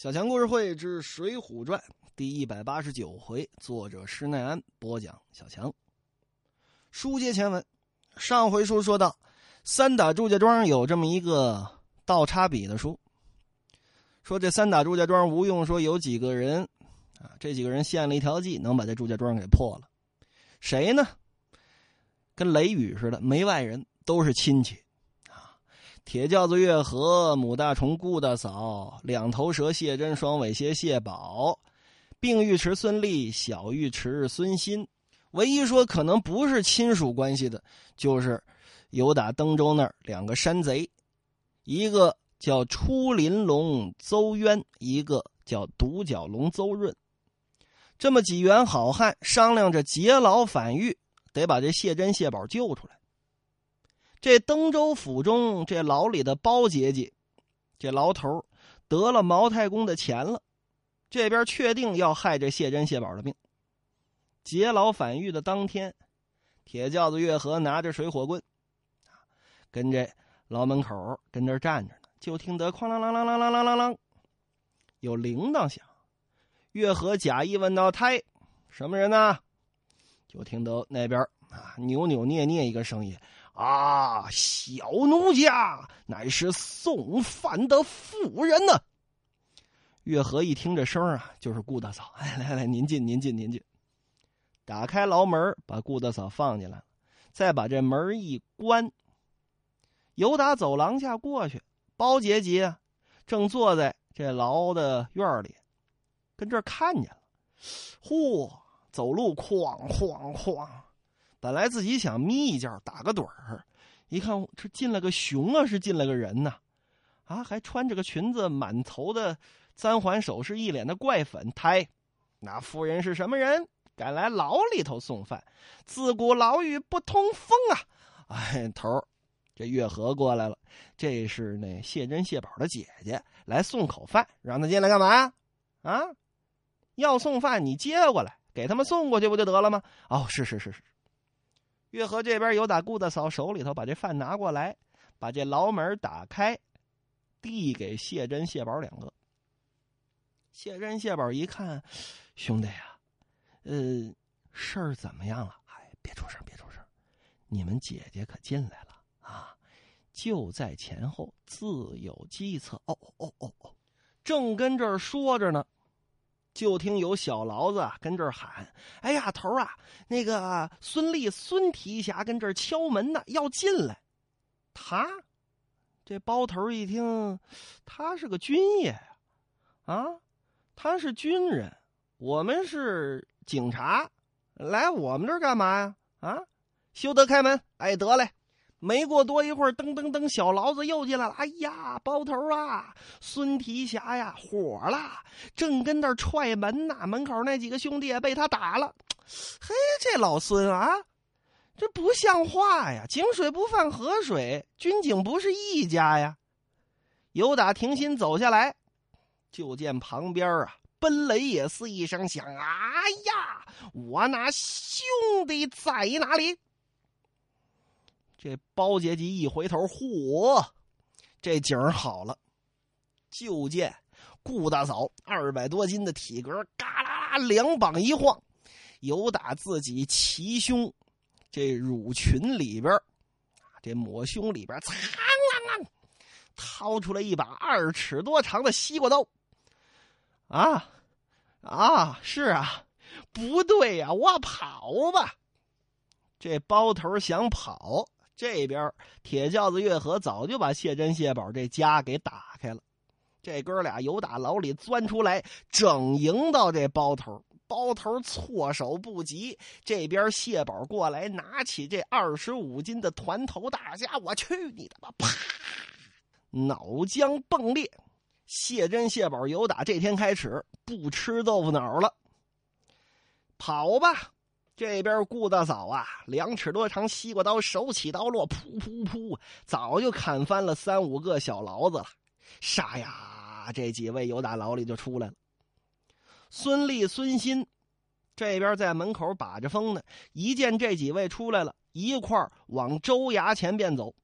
小强故事会之《水浒传》第一百八十九回，作者施耐庵播讲。小强，书接前文，上回书说到，三打祝家庄有这么一个倒插笔的书，说这三打祝家庄吴用说有几个人啊，这几个人献了一条计，能把这祝家庄给破了。谁呢？跟雷雨似的，没外人，都是亲戚。铁轿子月和母大虫顾大嫂，两头蛇谢珍，双尾蝎谢宝，并尉迟孙立，小尉迟孙新。唯一说可能不是亲属关系的，就是有打登州那儿两个山贼，一个叫出林龙邹渊，一个叫独角龙邹润。这么几员好汉商量着劫牢反狱，得把这谢珍、谢宝救出来。这登州府中，这牢里的包姐姐，这牢头得了毛太公的钱了，这边确定要害这谢珍、谢宝的命。劫牢反狱的当天，铁轿子月和拿着水火棍，跟这牢门口跟这站着呢，就听得哐啷啷啷啷啷啷啷啷，有铃铛响。月和假意问道：“太，什么人呢？”就听得那边啊扭扭捏捏一个声音。啊，小奴家乃是送饭的妇人呢。月和一听这声啊，就是顾大嫂。哎，来来，您进，您进，您进。打开牢门，把顾大嫂放进来，再把这门一关。由打走廊下过去，包杰杰正坐在这牢的院里，跟这儿看见了。嚯，走路哐哐哐。本来自己想眯一觉打个盹儿，一看这进了个熊啊，是进了个人呐，啊，还穿着个裙子，满头的簪环首饰，一脸的怪粉胎。那妇人是什么人？敢来牢里头送饭？自古牢狱不通风啊！哎，头儿这月和过来了，这是那谢珍、谢宝的姐姐来送口饭，让他进来干嘛？啊，要送饭你接过来，给他们送过去不就得了吗？哦，是是是是。月和这边有打顾大嫂手里头把这饭拿过来，把这牢门打开，递给谢珍、谢宝两个。谢珍、谢宝一看，兄弟啊，呃，事儿怎么样了？哎，别出声，别出声，你们姐姐可进来了啊，就在前后，自有计策。哦哦哦哦，正跟这儿说着呢。就听有小牢子跟这儿喊：“哎呀，头啊，那个孙立、孙提辖跟这儿敲门呢，要进来。”他这包头一听，他是个军爷，啊，他是军人，我们是警察，来我们这儿干嘛呀？啊，休得开门！哎，得嘞。没过多一会儿，噔噔噔，小牢子又进来了。哎呀，包头啊，孙提辖呀，火了，正跟那踹门呢。门口那几个兄弟也被他打了。嘿，这老孙啊，这不像话呀！井水不犯河水，军警不是一家呀。有打停心走下来，就见旁边啊，奔雷也是一声响。哎呀，我那兄弟在哪里？这包杰吉一回头，嚯，这景儿好了。就见顾大嫂二百多斤的体格，嘎啦啦两膀一晃，由打自己齐胸这乳裙里边这抹胸里边，苍啷啷掏出了一把二尺多长的西瓜刀。啊啊，是啊，不对呀，我跑吧。这包头想跑。这边铁轿子月和早就把谢珍、谢宝这家给打开了，这哥俩由打牢里钻出来，整迎到这包头。包头措手不及，这边谢宝过来，拿起这二十五斤的团头大虾，我去你的吧！啪，脑浆迸裂。谢珍、谢宝由打这天开始不吃豆腐脑了，跑吧。这边顾大嫂啊，两尺多长西瓜刀，手起刀落，噗噗噗，早就砍翻了三五个小牢子了。杀呀！这几位由打牢里就出来了。孙立、孙新这边在门口把着风呢，一见这几位出来了，一块往州衙前便走。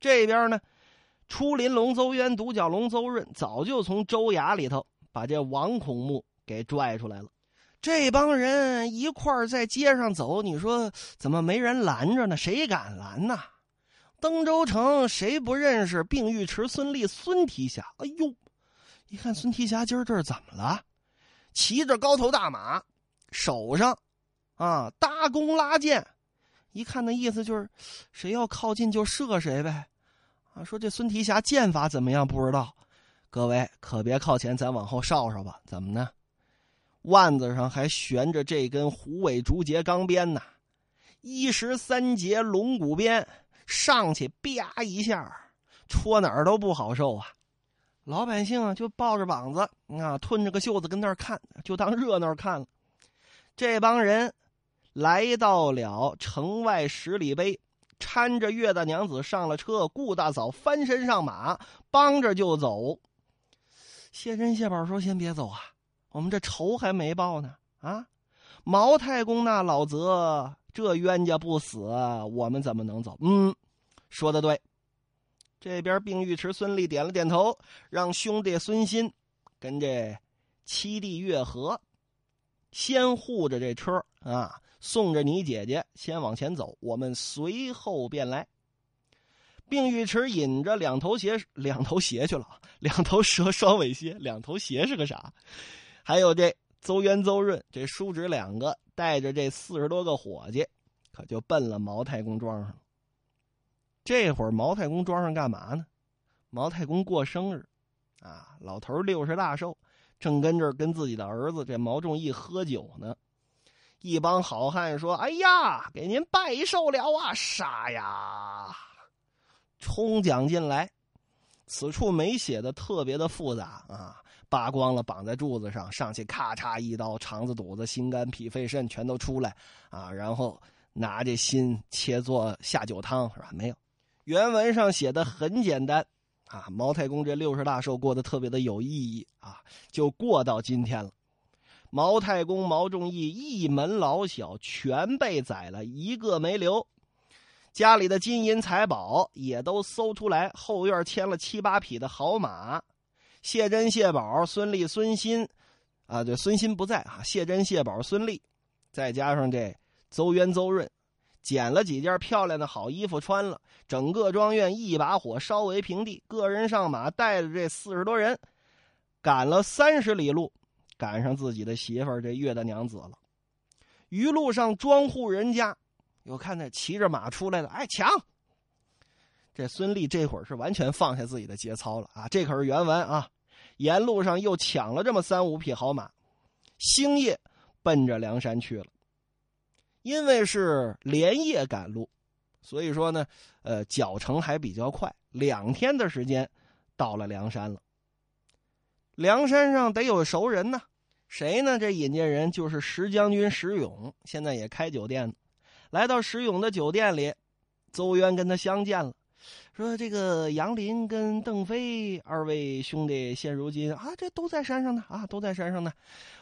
这边呢，出林龙邹渊、独角龙邹润早就从州衙里头把这王孔目给拽出来了。这帮人一块儿在街上走，你说怎么没人拦着呢？谁敢拦呐？登州城谁不认识并尉迟孙立、孙提辖？哎呦，一看孙提辖今儿这是怎么了？骑着高头大马，手上啊搭弓拉箭，一看那意思就是，谁要靠近就射谁呗。啊，说这孙提辖剑法怎么样？不知道，各位可别靠前，咱往后稍稍吧。怎么呢？腕子上还悬着这根虎尾竹节钢鞭呢，一十三节龙骨鞭。上去啪一下，戳哪儿都不好受啊！老百姓啊，就抱着膀子啊，吞着个袖子跟那儿看，就当热闹看了。这帮人来到了城外十里碑，搀着岳大娘子上了车，顾大嫂翻身上马，帮着就走。谢珍、谢宝说：“先别走啊，我们这仇还没报呢啊！毛太公那老泽。”这冤家不死，我们怎么能走？嗯，说的对。这边并尉迟孙立点了点头，让兄弟孙新跟这七弟月和先护着这车啊，送着你姐姐先往前走，我们随后便来。并尉迟引着两头鞋，两头鞋去了，两头蛇双尾蝎，两头鞋是个啥？还有这。邹渊、邹润这叔侄两个带着这四十多个伙计，可就奔了毛太公庄上。这会儿毛太公庄上干嘛呢？毛太公过生日，啊，老头六十大寿，正跟这儿跟自己的儿子这毛仲义喝酒呢。一帮好汉说：“哎呀，给您拜寿了啊！”杀呀，冲将进来。此处没写的特别的复杂啊。扒光了，绑在柱子上，上去咔嚓一刀，肠子、肚子、心肝、脾、肺、肾全都出来，啊，然后拿这心切做下酒汤，是吧？没有，原文上写的很简单，啊，毛太公这六十大寿过得特别的有意义啊，就过到今天了。毛太公毛仲义一门老小全被宰了，一个没留，家里的金银财宝也都搜出来，后院牵了七八匹的好马。谢珍、谢宝、孙立、孙新，啊，对，孙新不在啊。谢珍、谢宝、孙立，再加上这邹渊、邹润，捡了几件漂亮的好衣服穿了，整个庄院一把火烧为平地。个人上马，带着这四十多人，赶了三十里路，赶上自己的媳妇儿这岳大娘子了。一路上庄户人家，有看那骑着马出来的，哎，抢！这孙立这会儿是完全放下自己的节操了啊！这可是原文啊！沿路上又抢了这么三五匹好马，星夜奔着梁山去了。因为是连夜赶路，所以说呢，呃，脚程还比较快，两天的时间到了梁山了。梁山上得有熟人呢，谁呢？这引荐人就是石将军石勇，现在也开酒店。来到石勇的酒店里，邹渊跟他相见了。说这个杨林跟邓飞二位兄弟现如今啊，这都在山上呢啊，都在山上呢。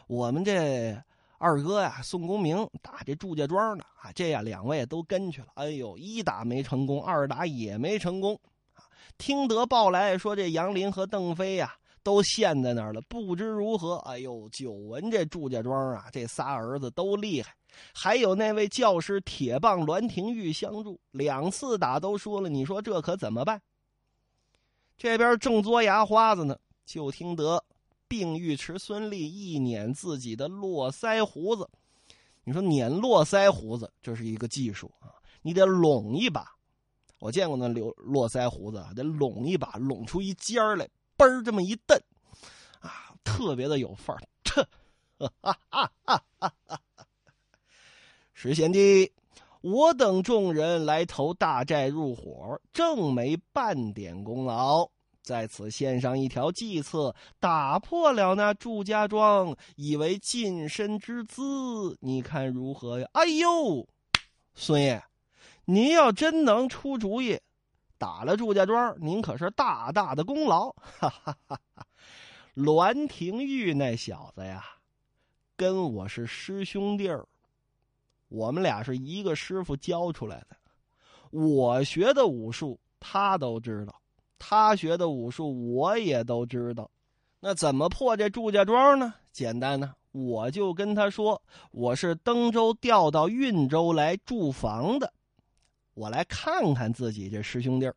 我们这二哥呀，宋公明打这祝家庄呢啊，这样两位都跟去了。哎呦，一打没成功，二打也没成功啊。听得报来说，这杨林和邓飞呀都陷在那儿了，不知如何。哎呦，久闻这祝家庄啊，这仨儿子都厉害。还有那位教师铁棒栾廷玉相助，两次打都输了。你说这可怎么办？这边正嘬牙花子呢，就听得病尉迟孙立一捻自己的络腮胡子。你说捻络腮胡子，这是一个技术啊！你得拢一把，我见过那留络腮胡子啊，得拢一把，拢出一尖儿来，嘣儿这么一蹬，啊，特别的有范儿。哈哈哈哈哈哈！石贤弟，我等众人来投大寨入伙，正没半点功劳，在此献上一条计策，打破了那祝家庄以为近身之资，你看如何呀？哎呦，孙爷，您要真能出主意，打了祝家庄，您可是大大的功劳。哈哈哈哈栾廷玉那小子呀，跟我是师兄弟儿。我们俩是一个师傅教出来的，我学的武术他都知道，他学的武术我也都知道。那怎么破这祝家庄呢？简单呢，我就跟他说，我是登州调到运州来驻防的，我来看看自己这师兄弟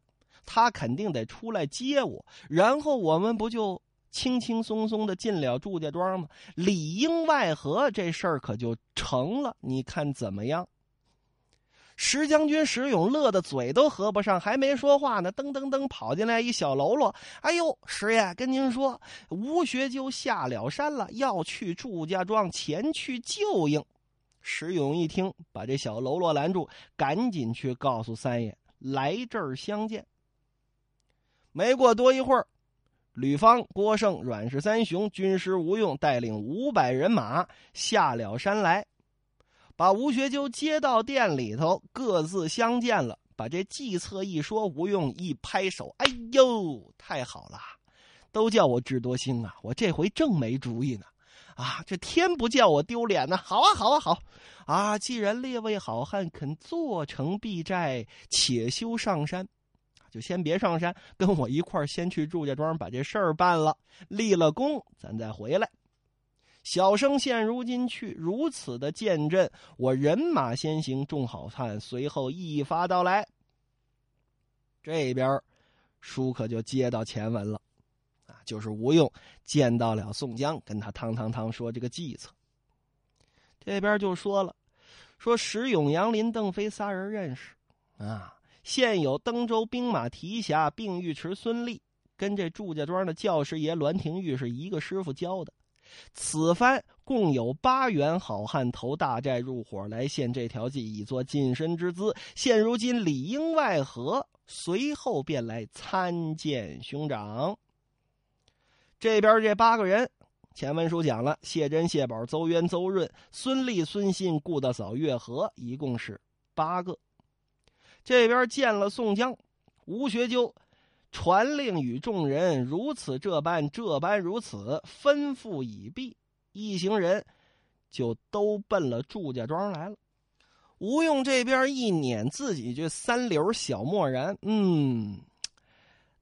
他肯定得出来接我，然后我们不就轻轻松松的进了祝家庄吗？里应外合，这事儿可就成了。你看怎么样？石将军石勇乐得嘴都合不上，还没说话呢，噔噔噔跑进来一小喽啰。哎呦，师爷，跟您说，吴学究下了山了，要去祝家庄前去救应。石勇一听，把这小喽啰拦住，赶紧去告诉三爷来这儿相见。没过多一会儿，吕方、郭盛、阮氏三雄、军师吴用带领五百人马下了山来。把吴学究接到店里头，各自相见了。把这计策一说，吴用一拍手：“哎呦，太好了！都叫我智多星啊！我这回正没主意呢。啊，这天不叫我丢脸呢！好啊，好啊，好！啊，既然列位好汉肯做成避寨，且休上山，就先别上山，跟我一块儿先去祝家庄把这事儿办了，立了功，咱再回来。”小生现如今去如此的见阵，我人马先行，众好汉随后一发到来。这边，书可就接到前文了，啊，就是吴用见到了宋江，跟他汤汤汤说这个计策。这边就说了，说石勇、杨林、邓飞仨人认识，啊，现有登州兵马提辖并尉迟孙立，跟这祝家庄的教师爷栾廷玉是一个师傅教的。此番共有八员好汉投大寨入伙来献这条计，以作近身之资。现如今里应外合，随后便来参见兄长。这边这八个人，前文书讲了：谢珍、谢宝、邹渊、邹润、孙立、孙信、顾大嫂、月和，一共是八个。这边见了宋江、吴学究。传令与众人如此这般这般如此吩咐已毕，一行人就都奔了祝家庄来了。吴用这边一撵自己这三绺小墨然，嗯，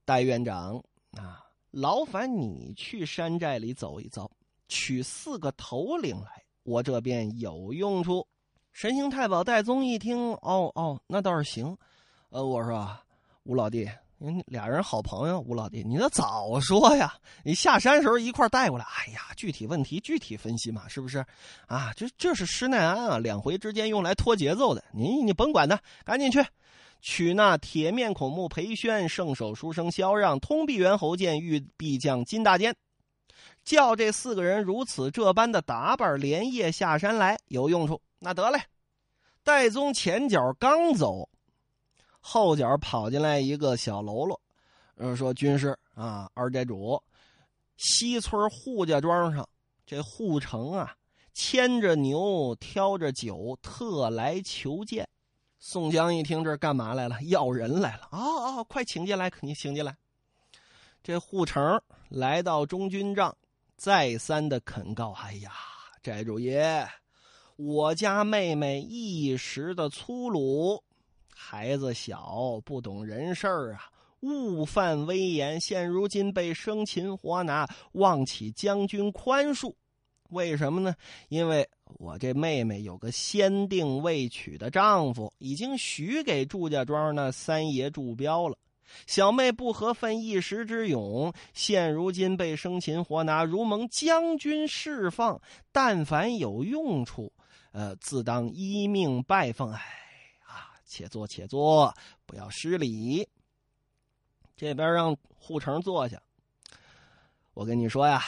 戴院长啊，劳烦你去山寨里走一遭，取四个头领来，我这边有用处。神行太保戴宗一听，哦哦，那倒是行。呃，我说吴老弟。你俩人好朋友，吴老弟，你得早说呀！你下山时候一块带过来。哎呀，具体问题具体分析嘛，是不是？啊，这这是施耐庵啊，两回之间用来拖节奏的。你你甭管他，赶紧去，取那铁面孔目裴宣、圣手书生萧让、通臂猿猴剑、玉臂将金大坚，叫这四个人如此这般的打扮，连夜下山来有用处。那得嘞，戴宗前脚刚走。后脚跑进来一个小喽啰，呃，说：“军师啊，二寨主，西村扈家庄上这扈城啊，牵着牛，挑着酒，特来求见。”宋江一听，这干嘛来了？要人来了！啊啊，快请进来，你请进来。这扈城来到中军帐，再三的恳告：“哎呀，寨主爷，我家妹妹一时的粗鲁。”孩子小，不懂人事儿啊，误犯威严，现如今被生擒活拿，望起将军宽恕。为什么呢？因为我这妹妹有个先定未娶的丈夫，已经许给祝家庄那三爷祝彪了。小妹不合分一时之勇，现如今被生擒活拿，如蒙将军释放，但凡有用处，呃，自当依命拜奉。哎。且坐且坐，不要失礼。这边让护城坐下。我跟你说呀，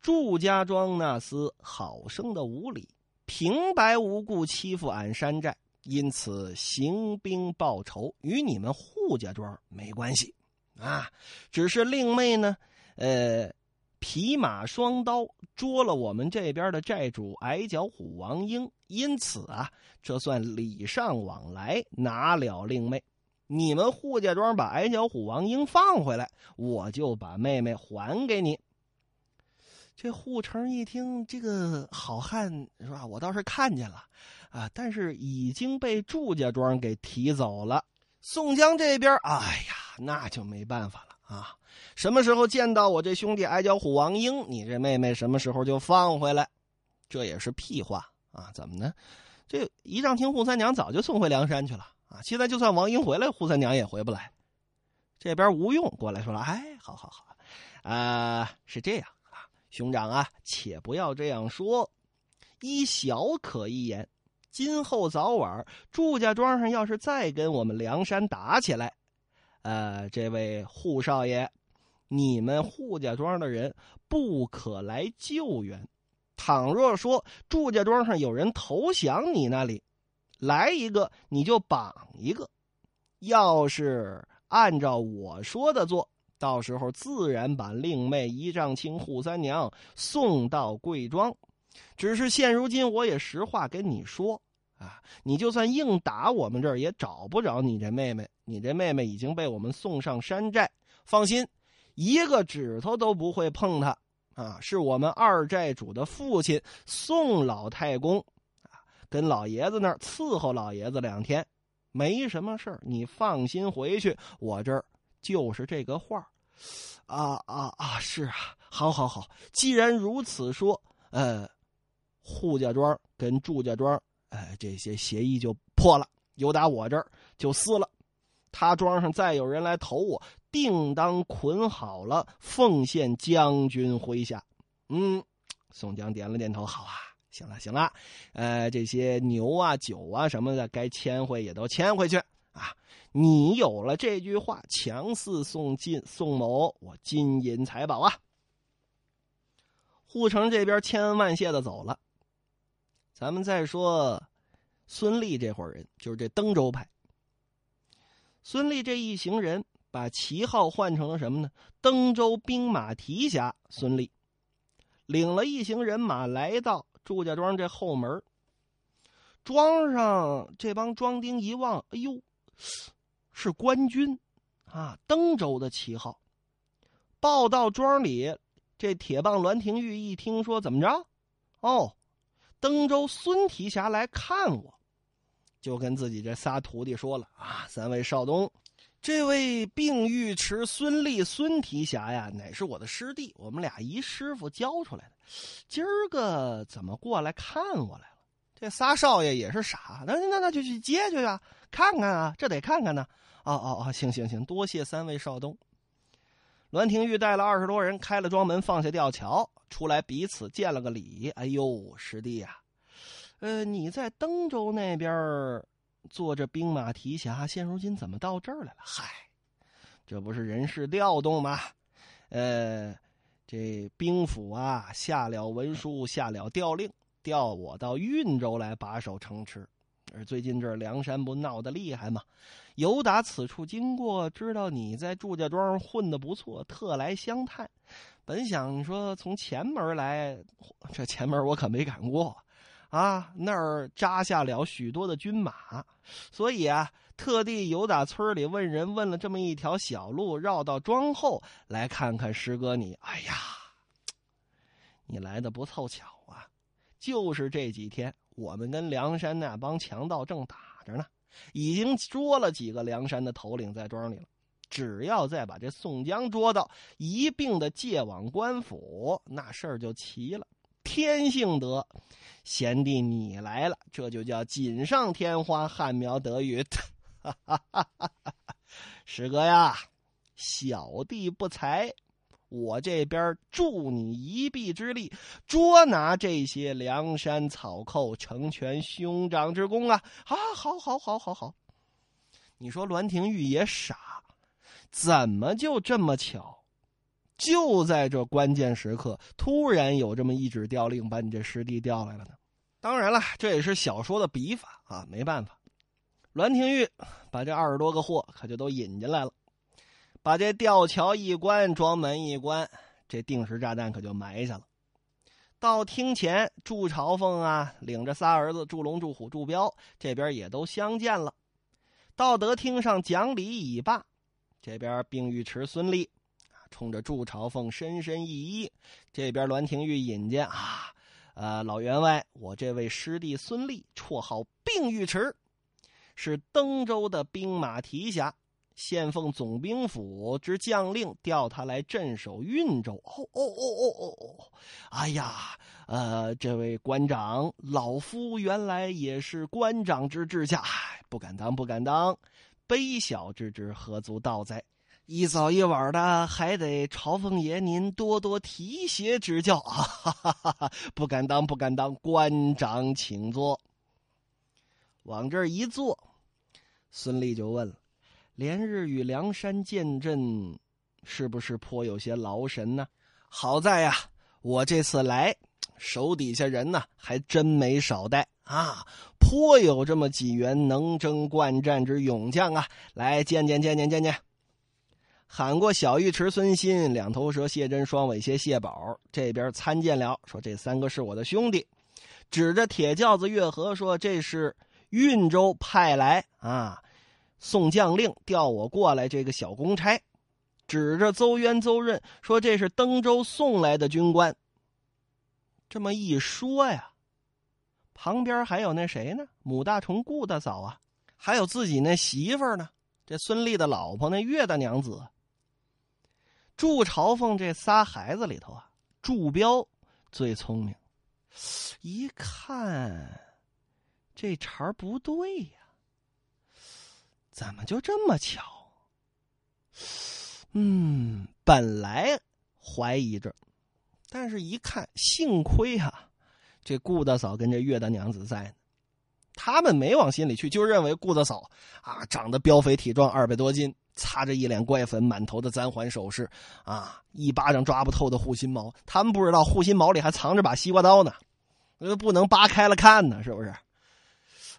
祝家庄那厮好生的无礼，平白无故欺负俺山寨，因此行兵报仇，与你们扈家庄没关系啊。只是令妹呢，呃。匹马双刀捉了我们这边的寨主矮脚虎王英，因此啊，这算礼尚往来，拿了令妹。你们扈家庄把矮脚虎王英放回来，我就把妹妹还给你。这扈城一听，这个好汉是吧？我倒是看见了，啊，但是已经被祝家庄给提走了。宋江这边，哎呀，那就没办法了啊！什么时候见到我这兄弟矮脚虎王英，你这妹妹什么时候就放回来？这也是屁话啊！怎么呢？这一丈青扈三娘早就送回梁山去了啊！现在就算王英回来，扈三娘也回不来。这边吴用过来说了：“哎，好好好，啊，是这样，兄长啊，且不要这样说，依小可一言。今后早晚，祝家庄上要是再跟我们梁山打起来，呃，这位扈少爷，你们扈家庄的人不可来救援。倘若说祝家庄上有人投降你那里，来一个你就绑一个。要是……”按照我说的做，到时候自然把令妹仪仗卿扈三娘送到贵庄。只是现如今，我也实话跟你说啊，你就算硬打我们这儿，也找不着你这妹妹。你这妹妹已经被我们送上山寨，放心，一个指头都不会碰她。啊，是我们二寨主的父亲宋老太公，啊，跟老爷子那儿伺候老爷子两天。没什么事儿，你放心回去。我这儿就是这个话啊啊啊！是啊，好，好，好。既然如此说，呃，扈家庄跟祝家庄，呃，这些协议就破了，由打我这儿就撕了。他庄上再有人来投我，定当捆好了，奉献将军麾下。嗯，宋江点了点头，好啊。行了行了，呃，这些牛啊、酒啊什么的，该牵回也都牵回去啊。你有了这句话，强似宋金宋某，我金银财宝啊。护城这边千恩万谢的走了。咱们再说孙立这伙人，就是这登州派。孙立这一行人把旗号换成了什么呢？登州兵马提辖孙立，领了一行人马来到。祝家庄这后门，庄上这帮庄丁一望，哎呦，是官军啊！登州的旗号。报到庄里，这铁棒栾廷玉一听说，怎么着？哦，登州孙提辖来看我，就跟自己这仨徒弟说了啊：“三位少东，这位并尉迟孙立、孙提辖呀，乃是我的师弟，我们俩一师傅教出来的。”今儿个怎么过来看我来了？这仨少爷也是傻，那那那就去接去啊，看看啊，这得看看呢。哦哦哦，行行行，多谢三位少东。栾廷玉带了二十多人，开了庄门，放下吊桥，出来彼此见了个礼。哎呦，师弟呀，呃，你在登州那边坐着兵马提辖，现如今怎么到这儿来了？嗨，这不是人事调动吗？呃。这兵府啊，下了文书，下了调令，调我到运州来把守城池。而最近这梁山不闹得厉害吗？有打此处经过，知道你在祝家庄混的不错，特来相探。本想说从前门来，这前门我可没敢过，啊，那儿扎下了许多的军马，所以啊。特地由打村里问人问了这么一条小路，绕到庄后来看看师哥你。哎呀，你来的不凑巧啊！就是这几天，我们跟梁山那帮强盗正打着呢，已经捉了几个梁山的头领在庄里了。只要再把这宋江捉到，一并的借往官府，那事儿就齐了。天幸得，贤弟你来了，这就叫锦上添花，旱苗得雨。哈哈哈！师哥呀，小弟不才，我这边助你一臂之力，捉拿这些梁山草寇，成全兄长之功啊！啊，好，好，好，好，好！你说栾廷玉也傻，怎么就这么巧，就在这关键时刻，突然有这么一纸调令，把你这师弟调来了呢？当然了，这也是小说的笔法啊，没办法。栾廷玉把这二十多个货可就都引进来了，把这吊桥一关，庄门一关，这定时炸弹可就埋下了。到厅前，祝朝奉啊，领着仨儿子祝龙、祝虎、祝彪，这边也都相见了。到德厅上讲礼已罢，这边病尉迟孙立冲着祝朝奉深深一揖。这边栾廷玉引荐啊，呃，老员外，我这位师弟孙立，绰号病尉迟。是登州的兵马提辖，现奉总兵府之将令，调他来镇守运州。哦哦哦哦哦！哎呀，呃，这位官长，老夫原来也是官长之治下，不敢当，不敢当，卑小之职，何足道哉？一早一晚的，还得朝奉爷您多多提携指教啊！哈哈哈哈不敢当，不敢当，官长请坐。往这儿一坐，孙立就问了：“连日与梁山见阵，是不是颇有些劳神呢？”好在呀，我这次来，手底下人呢还真没少带啊，颇有这么几员能征惯战之勇将啊！来见见见见见见。喊过小尉迟孙新、两头蛇谢真、双尾蝎谢宝，这边参见了，说这三个是我的兄弟，指着铁轿子月河说这是。运州派来啊，送将令调我过来这个小公差，指着邹渊、邹润说：“这是登州送来的军官。”这么一说呀，旁边还有那谁呢？母大虫顾大嫂啊，还有自己那媳妇呢。这孙立的老婆那岳大娘子，祝朝奉这仨孩子里头啊，祝彪最聪明，一看。这茬不对呀，怎么就这么巧？嗯，本来怀疑着，但是一看，幸亏啊，这顾大嫂跟这岳大娘子在呢，他们没往心里去，就认为顾大嫂啊长得膘肥体壮，二百多斤，擦着一脸怪粉，满头的簪环首饰，啊，一巴掌抓不透的护心毛，他们不知道护心毛里还藏着把西瓜刀呢，那不能扒开了看呢，是不是？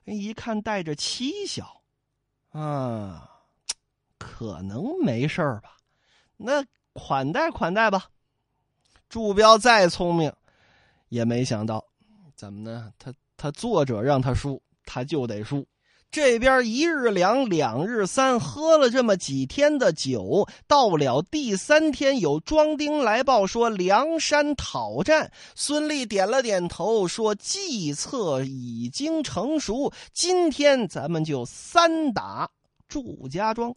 一看带着妻小，啊，可能没事吧？那款待款待吧。祝彪再聪明，也没想到，怎么呢？他他作者让他输，他就得输。这边一日两，两日三，喝了这么几天的酒，到了第三天，有庄丁来报说梁山讨战。孙立点了点头，说计策已经成熟，今天咱们就三打祝家庄。